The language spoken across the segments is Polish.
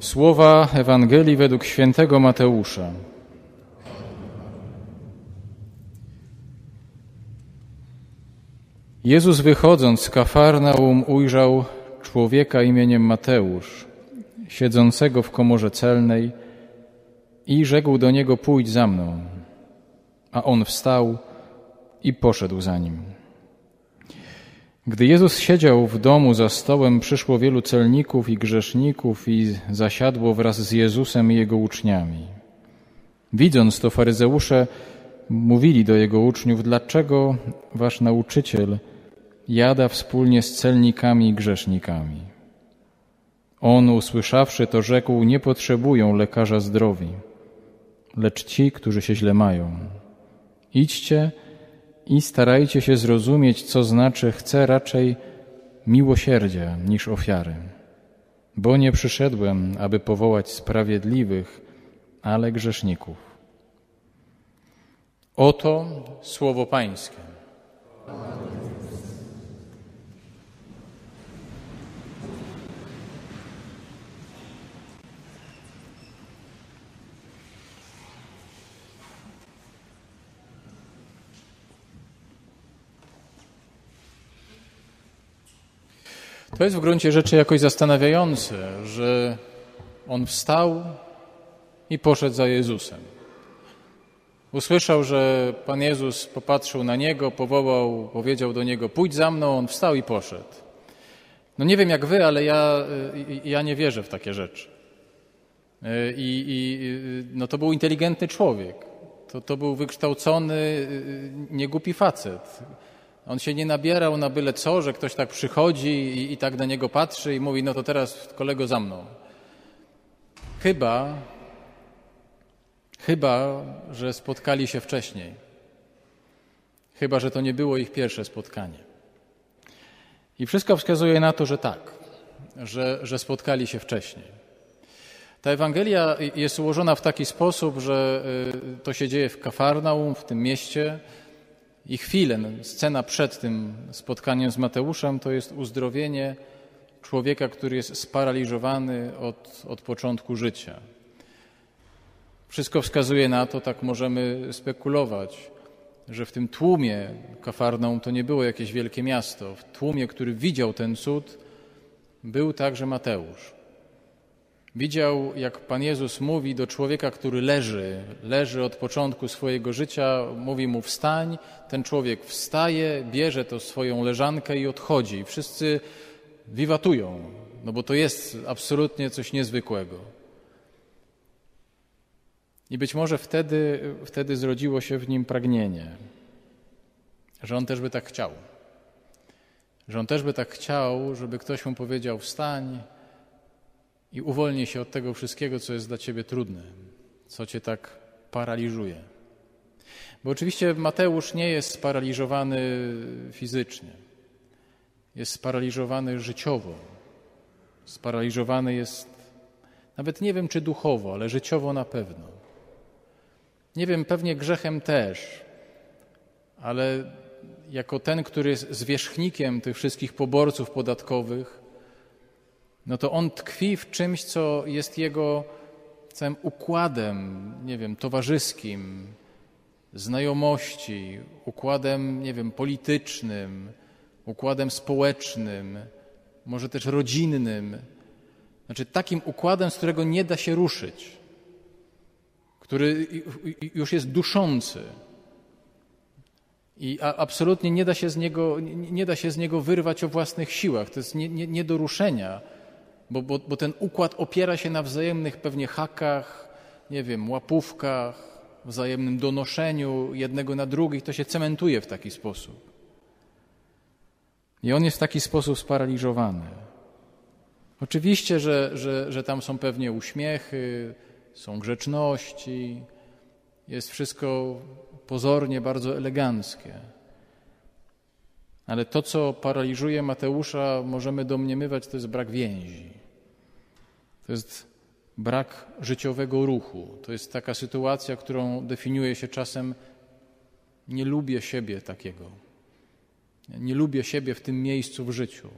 Słowa Ewangelii według świętego Mateusza. Jezus wychodząc z Kafarnaum ujrzał człowieka imieniem Mateusz, siedzącego w komorze celnej i rzekł do niego pójdź za mną. A on wstał i poszedł za nim. Gdy Jezus siedział w domu za stołem, przyszło wielu celników i grzeszników i zasiadło wraz z Jezusem i jego uczniami. Widząc to, faryzeusze mówili do jego uczniów: Dlaczego wasz nauczyciel jada wspólnie z celnikami i grzesznikami? On, usłyszawszy to, rzekł: Nie potrzebują lekarza zdrowi, lecz ci, którzy się źle mają. Idźcie i starajcie się zrozumieć, co znaczy chcę raczej miłosierdzia niż ofiary. Bo nie przyszedłem, aby powołać sprawiedliwych, ale grzeszników. Oto słowo Pańskie. To jest w gruncie rzeczy jakoś zastanawiające, że on wstał i poszedł za Jezusem. Usłyszał, że Pan Jezus popatrzył na niego, powołał, powiedział do niego: Pójdź za mną, on wstał i poszedł. No nie wiem jak wy, ale ja, ja nie wierzę w takie rzeczy. I, i no to był inteligentny człowiek. To, to był wykształcony, niegłupi facet. On się nie nabierał na byle co, że ktoś tak przychodzi i, i tak na niego patrzy i mówi, no to teraz kolego za mną. Chyba, chyba, że spotkali się wcześniej. Chyba, że to nie było ich pierwsze spotkanie. I wszystko wskazuje na to, że tak, że, że spotkali się wcześniej. Ta Ewangelia jest ułożona w taki sposób, że y, to się dzieje w Kafarnaum, w tym mieście, i chwilę, no, scena przed tym spotkaniem z Mateuszem to jest uzdrowienie człowieka, który jest sparaliżowany od, od początku życia. Wszystko wskazuje na to, tak możemy spekulować, że w tym tłumie Kafarną to nie było jakieś wielkie miasto. W tłumie, który widział ten cud, był także Mateusz. Widział, jak Pan Jezus mówi do człowieka, który leży, leży od początku swojego życia, mówi mu wstań, ten człowiek wstaje, bierze to swoją leżankę i odchodzi. Wszyscy wiwatują, no bo to jest absolutnie coś niezwykłego. I być może wtedy, wtedy zrodziło się w nim pragnienie, że on też by tak chciał. Że on też by tak chciał, żeby ktoś mu powiedział wstań, i uwolnij się od tego wszystkiego, co jest dla ciebie trudne, co cię tak paraliżuje. Bo oczywiście Mateusz nie jest sparaliżowany fizycznie, jest sparaliżowany życiowo. Sparaliżowany jest, nawet nie wiem czy duchowo, ale życiowo na pewno. Nie wiem, pewnie grzechem też, ale jako ten, który jest zwierzchnikiem tych wszystkich poborców podatkowych, no to on tkwi w czymś, co jest jego całym układem, nie wiem, towarzyskim, znajomości, układem, nie wiem, politycznym, układem społecznym, może też rodzinnym. Znaczy takim układem, z którego nie da się ruszyć, który już jest duszący. I absolutnie nie da się z niego, nie da się z niego wyrwać o własnych siłach. To jest nie, nie, nie do ruszenia bo, bo, bo ten układ opiera się na wzajemnych pewnie hakach, nie wiem, łapówkach, wzajemnym donoszeniu jednego na drugich, to się cementuje w taki sposób. I on jest w taki sposób sparaliżowany. Oczywiście, że, że, że tam są pewnie uśmiechy, są grzeczności, jest wszystko pozornie bardzo eleganckie. Ale to, co paraliżuje Mateusza, możemy domniemywać, to jest brak więzi. To jest brak życiowego ruchu. To jest taka sytuacja, którą definiuje się czasem nie lubię siebie takiego. Nie lubię siebie w tym miejscu w życiu.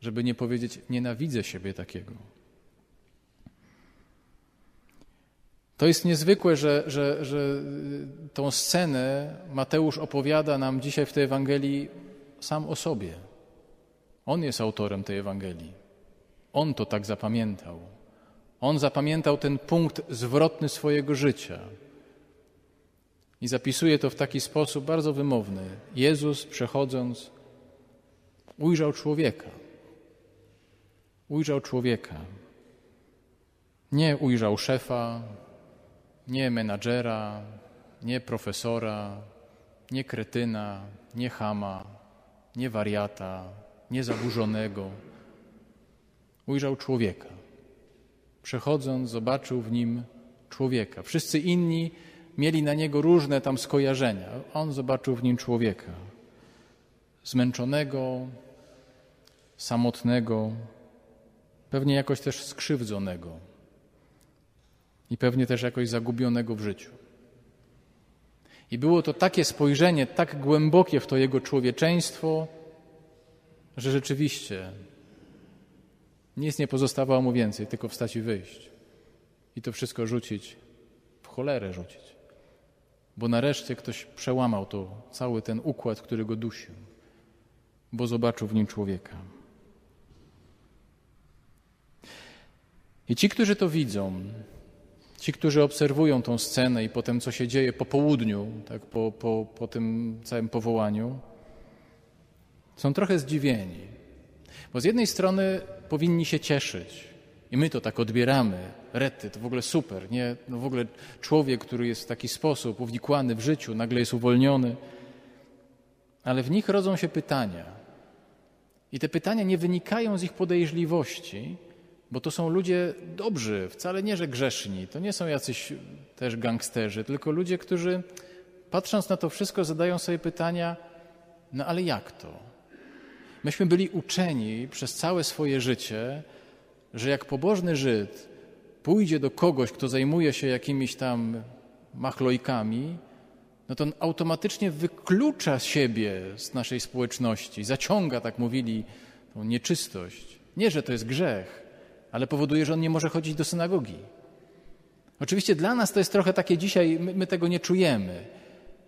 Żeby nie powiedzieć nienawidzę siebie takiego. To jest niezwykłe, że, że, że tą scenę Mateusz opowiada nam dzisiaj w tej Ewangelii sam o sobie. On jest autorem tej Ewangelii. On to tak zapamiętał. On zapamiętał ten punkt zwrotny swojego życia. I zapisuje to w taki sposób bardzo wymowny. Jezus przechodząc ujrzał człowieka. Ujrzał człowieka. Nie ujrzał szefa, nie menadżera, nie profesora, nie kretyna, nie chama, nie wariata, nie zaburzonego. Ujrzał człowieka. Przechodząc, zobaczył w nim człowieka. Wszyscy inni mieli na niego różne tam skojarzenia. On zobaczył w nim człowieka. Zmęczonego, samotnego, pewnie jakoś też skrzywdzonego i pewnie też jakoś zagubionego w życiu. I było to takie spojrzenie, tak głębokie w to jego człowieczeństwo, że rzeczywiście nic nie pozostawało mu więcej, tylko wstać i wyjść. I to wszystko rzucić, w cholerę rzucić. Bo nareszcie ktoś przełamał to, cały ten układ, który go dusił, bo zobaczył w nim człowieka. I ci, którzy to widzą, ci, którzy obserwują tą scenę i potem, co się dzieje po południu, tak, po, po, po tym całym powołaniu, są trochę zdziwieni. Bo z jednej strony powinni się cieszyć. I my to tak odbieramy. Rety, to w ogóle super. Nie? No w ogóle człowiek, który jest w taki sposób uwikłany w życiu, nagle jest uwolniony. Ale w nich rodzą się pytania. I te pytania nie wynikają z ich podejrzliwości, bo to są ludzie dobrzy, wcale nie, że grzeszni. To nie są jacyś też gangsterzy, tylko ludzie, którzy patrząc na to wszystko zadają sobie pytania, no ale jak to? Myśmy byli uczeni przez całe swoje życie, że jak pobożny Żyd pójdzie do kogoś, kto zajmuje się jakimiś tam machlojkami, no to on automatycznie wyklucza siebie z naszej społeczności, zaciąga, tak mówili, tą nieczystość. Nie, że to jest grzech, ale powoduje, że on nie może chodzić do synagogi. Oczywiście dla nas to jest trochę takie dzisiaj, my, my tego nie czujemy,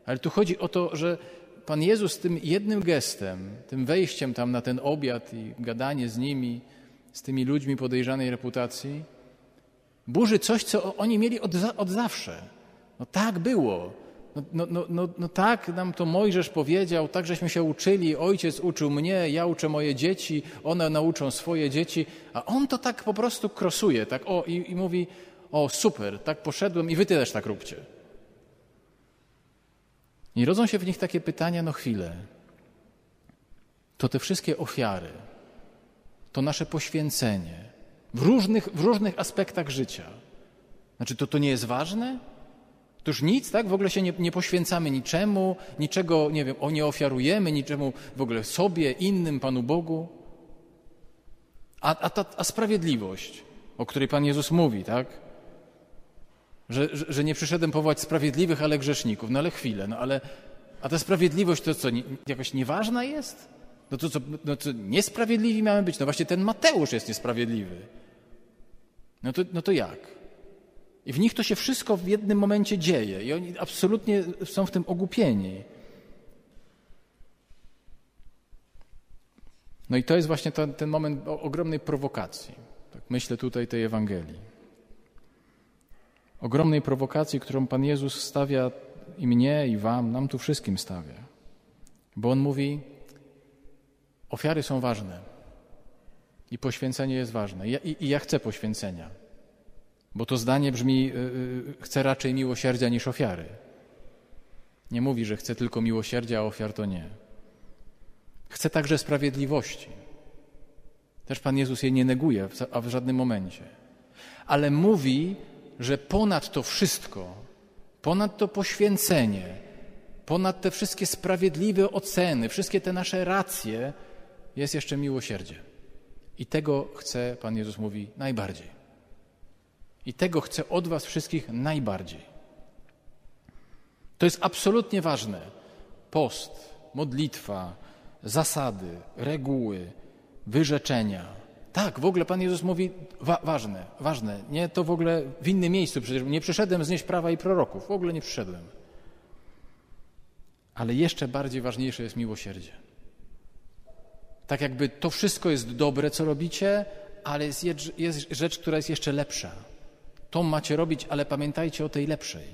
ale tu chodzi o to, że Pan Jezus tym jednym gestem, tym wejściem tam na ten obiad i gadanie z nimi, z tymi ludźmi podejrzanej reputacji, burzy coś, co oni mieli od, od zawsze. No tak było. No, no, no, no, no tak nam to Mojżesz powiedział, tak żeśmy się uczyli, ojciec uczył mnie, ja uczę moje dzieci, one nauczą swoje dzieci, a on to tak po prostu krosuje, tak o i, i mówi, o super, tak poszedłem i wy też tak róbcie. I rodzą się w nich takie pytania, no chwilę. To te wszystkie ofiary, to nasze poświęcenie w różnych, w różnych aspektach życia. Znaczy, to to nie jest ważne? Już nic, tak? W ogóle się nie, nie poświęcamy niczemu, niczego, nie wiem, nie ofiarujemy, niczemu w ogóle sobie, innym, Panu Bogu. A, a, ta, a sprawiedliwość, o której Pan Jezus mówi, tak? Że, że, że, nie przyszedłem powołać sprawiedliwych, ale grzeszników. No ale chwilę, no ale a ta sprawiedliwość to co, nie, jakoś nieważna jest? No to co, no to niesprawiedliwi mamy być? No właśnie ten Mateusz jest niesprawiedliwy. No to, no to jak? I w nich to się wszystko w jednym momencie dzieje i oni absolutnie są w tym ogłupieni. No i to jest właśnie ten, ten moment ogromnej prowokacji. Tak myślę tutaj tej Ewangelii ogromnej prowokacji, którą Pan Jezus stawia i mnie, i Wam, nam tu wszystkim stawia. Bo On mówi, ofiary są ważne i poświęcenie jest ważne. I, i, i ja chcę poświęcenia, bo to zdanie brzmi, yy, chcę raczej miłosierdzia niż ofiary. Nie mówi, że chce tylko miłosierdzia, a ofiar to nie. Chce także sprawiedliwości. Też Pan Jezus jej nie neguje, a w żadnym momencie. Ale mówi, że ponad to wszystko, ponad to poświęcenie, ponad te wszystkie sprawiedliwe oceny, wszystkie te nasze racje, jest jeszcze miłosierdzie. I tego chce, Pan Jezus mówi, najbardziej. I tego chce od Was wszystkich najbardziej. To jest absolutnie ważne. Post, modlitwa, zasady, reguły, wyrzeczenia, Tak, w ogóle Pan Jezus mówi, wa ważne, ważne, nie, to w ogóle w innym miejscu, przecież nie przyszedłem znieść prawa i proroków, w ogóle nie przyszedłem. Ale jeszcze bardziej ważniejsze jest miłosierdzie. Tak jakby to wszystko jest dobre, co robicie, ale jest, jest rzecz, która jest jeszcze lepsza. To macie robić, ale pamiętajcie o tej lepszej.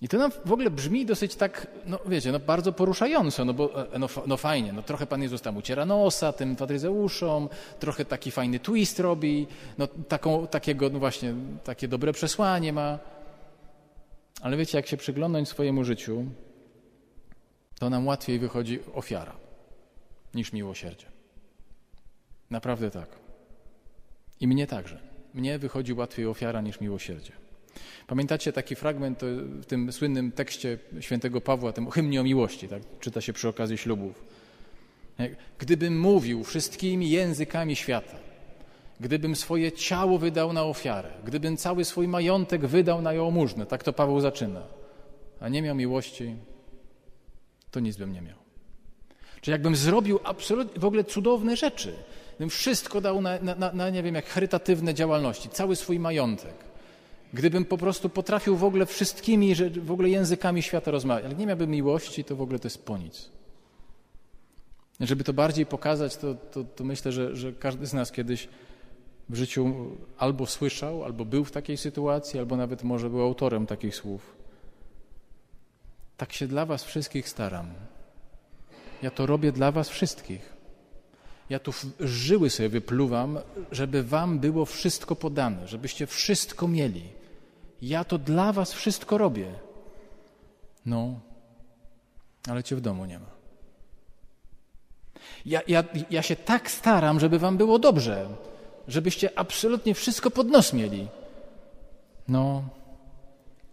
I to nam w ogóle brzmi dosyć tak, no wiecie, no bardzo poruszająco, no bo e, no, no fajnie, no trochę Pan Jezus tam uciera nosa tym faryzeuszom, trochę taki fajny twist robi, no taką, takiego, no właśnie, takie dobre przesłanie ma. Ale wiecie, jak się przyglądać swojemu życiu, to nam łatwiej wychodzi ofiara niż miłosierdzie. Naprawdę tak. I mnie także. Mnie wychodzi łatwiej ofiara niż miłosierdzie. Pamiętacie taki fragment w tym słynnym tekście świętego Pawła, tym hymnie o miłości, tak? czyta się przy okazji ślubów. Gdybym mówił wszystkimi językami świata, gdybym swoje ciało wydał na ofiarę, gdybym cały swój majątek wydał na jałmużnę, tak to Paweł zaczyna, a nie miał miłości, to nic bym nie miał. Czy jakbym zrobił absolutnie w ogóle cudowne rzeczy, gdybym wszystko dał na, na, na, nie wiem, jak charytatywne działalności, cały swój majątek, Gdybym po prostu potrafił w ogóle wszystkimi, w ogóle językami świata rozmawiać, ale nie miałbym miłości, to w ogóle to jest po nic. Żeby to bardziej pokazać, to, to, to myślę, że, że każdy z nas kiedyś w życiu albo słyszał, albo był w takiej sytuacji, albo nawet może był autorem takich słów. Tak się dla Was wszystkich staram. Ja to robię dla Was wszystkich. Ja tu żyły sobie wypluwam, żeby Wam było wszystko podane, żebyście wszystko mieli. Ja to dla was wszystko robię. No, ale cię w domu nie ma. Ja, ja, ja się tak staram, żeby wam było dobrze, żebyście absolutnie wszystko pod nos mieli. No,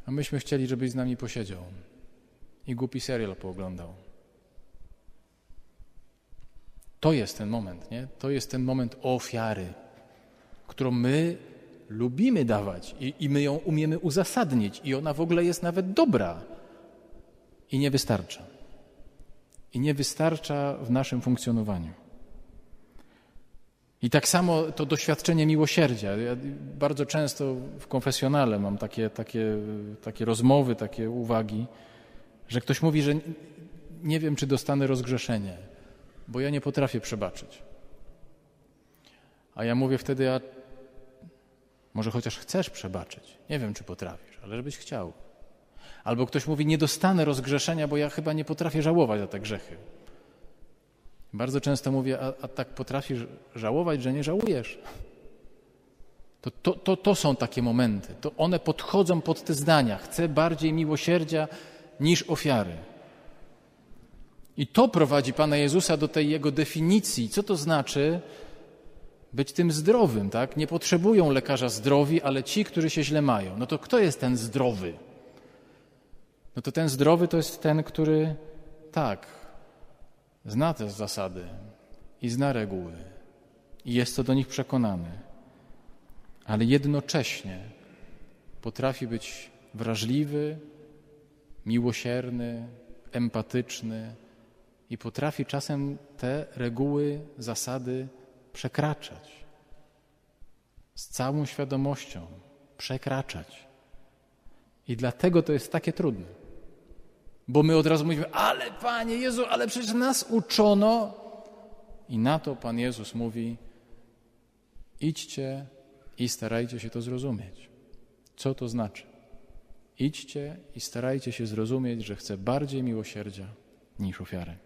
a myśmy chcieli, żebyś z nami posiedział i głupi serial pooglądał. To jest ten moment, nie? To jest ten moment ofiary, którą my lubimy dawać i, i my ją umiemy uzasadnić i ona w ogóle jest nawet dobra i nie wystarcza. I nie wystarcza w naszym funkcjonowaniu. I tak samo to doświadczenie miłosierdzia. Ja bardzo często w konfesjonale mam takie, takie, takie rozmowy, takie uwagi, że ktoś mówi, że nie wiem, czy dostanę rozgrzeszenie, bo ja nie potrafię przebaczyć. A ja mówię wtedy, a może chociaż chcesz przebaczyć. Nie wiem, czy potrafisz, ale żebyś chciał. Albo ktoś mówi, nie dostanę rozgrzeszenia, bo ja chyba nie potrafię żałować za te grzechy. Bardzo często mówię, a, a tak potrafisz żałować, że nie żałujesz. To, to, to, to są takie momenty. To one podchodzą pod te zdania. Chcę bardziej miłosierdzia niż ofiary. I to prowadzi Pana Jezusa do tej jego definicji. Co to znaczy być tym zdrowym, tak? Nie potrzebują lekarza zdrowi, ale ci, którzy się źle mają. No to kto jest ten zdrowy? No to ten zdrowy to jest ten, który tak, zna te zasady i zna reguły i jest to do nich przekonany, ale jednocześnie potrafi być wrażliwy, miłosierny, empatyczny i potrafi czasem te reguły, zasady przekraczać. Z całą świadomością przekraczać. I dlatego to jest takie trudne. Bo my od razu mówimy, ale Panie Jezu, ale przecież nas uczono. I na to Pan Jezus mówi, idźcie i starajcie się to zrozumieć. Co to znaczy? Idźcie i starajcie się zrozumieć, że chcę bardziej miłosierdzia niż ofiarę.